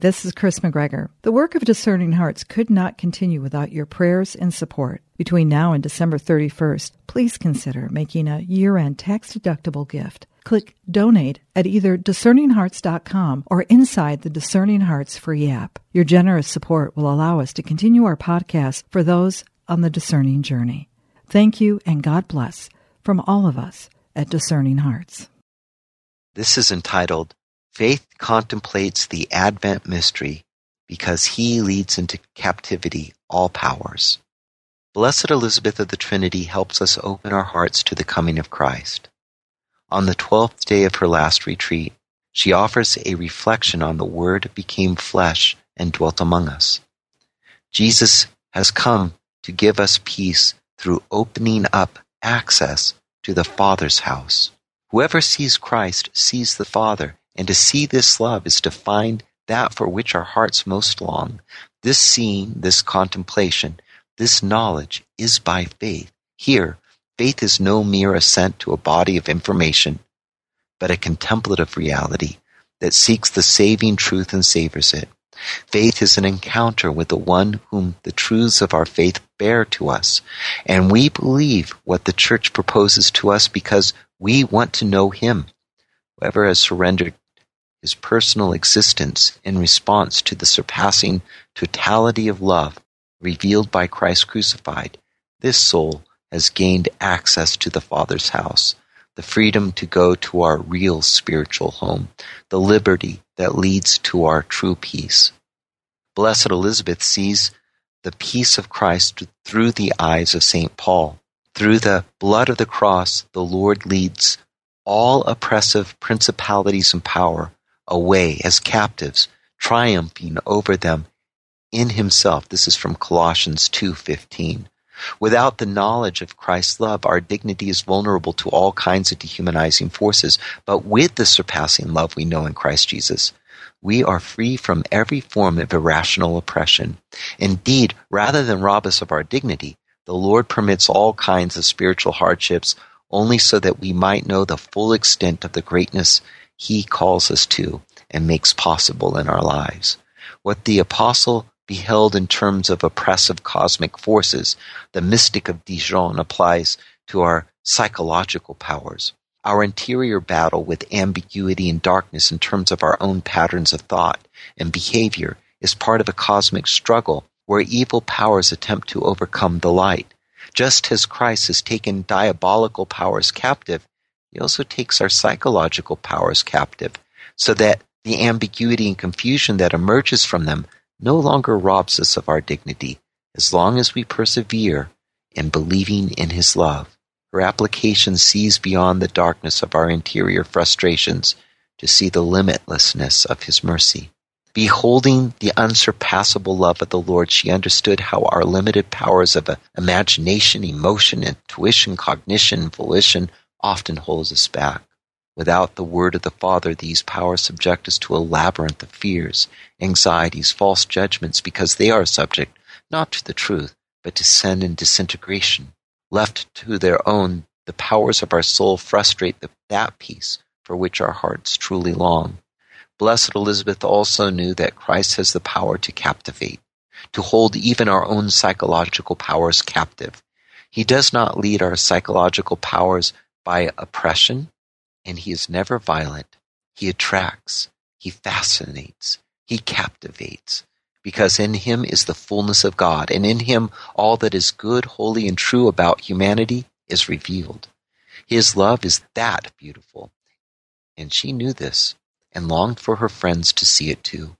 This is Chris McGregor. The work of Discerning Hearts could not continue without your prayers and support. Between now and December 31st, please consider making a year end tax deductible gift. Click Donate at either discerninghearts.com or inside the Discerning Hearts free app. Your generous support will allow us to continue our podcast for those on the discerning journey. Thank you and God bless from all of us at Discerning Hearts. This is entitled Faith contemplates the Advent mystery because he leads into captivity all powers. Blessed Elizabeth of the Trinity helps us open our hearts to the coming of Christ. On the twelfth day of her last retreat, she offers a reflection on the Word became flesh and dwelt among us. Jesus has come to give us peace through opening up access to the Father's house. Whoever sees Christ sees the Father and to see this love is to find that for which our hearts most long. This seeing, this contemplation, this knowledge is by faith. Here, faith is no mere assent to a body of information, but a contemplative reality that seeks the saving truth and savors it. Faith is an encounter with the one whom the truths of our faith bear to us, and we believe what the church proposes to us because we want to know him. Whoever has surrendered his personal existence in response to the surpassing totality of love revealed by Christ crucified, this soul has gained access to the Father's house, the freedom to go to our real spiritual home, the liberty that leads to our true peace. Blessed Elizabeth sees the peace of Christ through the eyes of St. Paul. Through the blood of the cross, the Lord leads all oppressive principalities and power away as captives, triumphing over them in himself. This is from Colossians 2:15. Without the knowledge of Christ's love, our dignity is vulnerable to all kinds of dehumanizing forces, but with the surpassing love we know in Christ Jesus, we are free from every form of irrational oppression. Indeed, rather than rob us of our dignity, the Lord permits all kinds of spiritual hardships only so that we might know the full extent of the greatness he calls us to and makes possible in our lives. What the apostle beheld in terms of oppressive cosmic forces, the mystic of Dijon applies to our psychological powers. Our interior battle with ambiguity and darkness in terms of our own patterns of thought and behavior is part of a cosmic struggle where evil powers attempt to overcome the light. Just as Christ has taken diabolical powers captive, he also takes our psychological powers captive so that the ambiguity and confusion that emerges from them no longer robs us of our dignity as long as we persevere in believing in his love. Her application sees beyond the darkness of our interior frustrations to see the limitlessness of his mercy. Beholding the unsurpassable love of the Lord, she understood how our limited powers of imagination, emotion, intuition, cognition, volition often holds us back. Without the word of the Father, these powers subject us to a labyrinth of fears, anxieties, false judgments, because they are subject not to the truth, but to sin and disintegration. Left to their own, the powers of our soul frustrate the, that peace for which our hearts truly long. Blessed Elizabeth also knew that Christ has the power to captivate, to hold even our own psychological powers captive. He does not lead our psychological powers by oppression, and he is never violent. He attracts, he fascinates, he captivates, because in him is the fullness of God, and in him all that is good, holy, and true about humanity is revealed. His love is that beautiful. And she knew this and longed for her friends to see it too.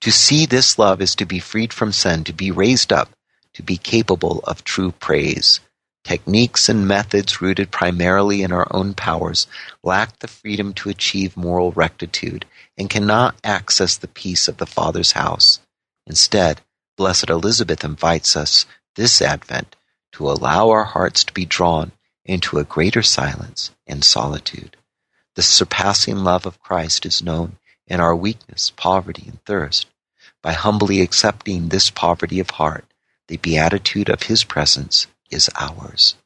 To see this love is to be freed from sin, to be raised up, to be capable of true praise. Techniques and methods rooted primarily in our own powers lack the freedom to achieve moral rectitude and cannot access the peace of the Father's house. Instead, Blessed Elizabeth invites us this Advent to allow our hearts to be drawn into a greater silence and solitude. The surpassing love of Christ is known in our weakness, poverty, and thirst. By humbly accepting this poverty of heart, the beatitude of His presence is ours.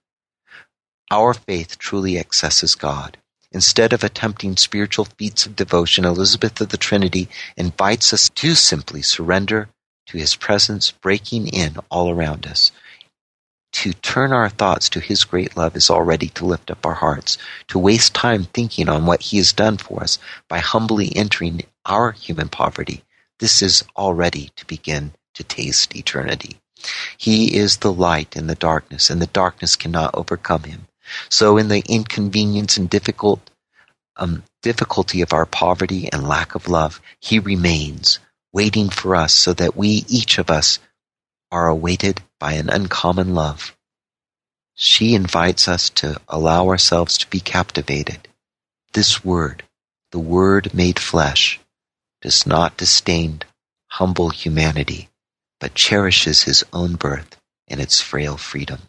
Our faith truly accesses God. Instead of attempting spiritual feats of devotion, Elizabeth of the Trinity invites us to simply surrender to His presence breaking in all around us. To turn our thoughts to His great love is already to lift up our hearts. To waste time thinking on what He has done for us by humbly entering our human poverty, this is already to begin to taste eternity. He is the light in the darkness, and the darkness cannot overcome him. So, in the inconvenience and difficult um, difficulty of our poverty and lack of love, He remains, waiting for us, so that we, each of us, are awaited by an uncommon love. She invites us to allow ourselves to be captivated. This Word, the Word made flesh, does not disdain humble humanity but cherishes his own birth and its frail freedom.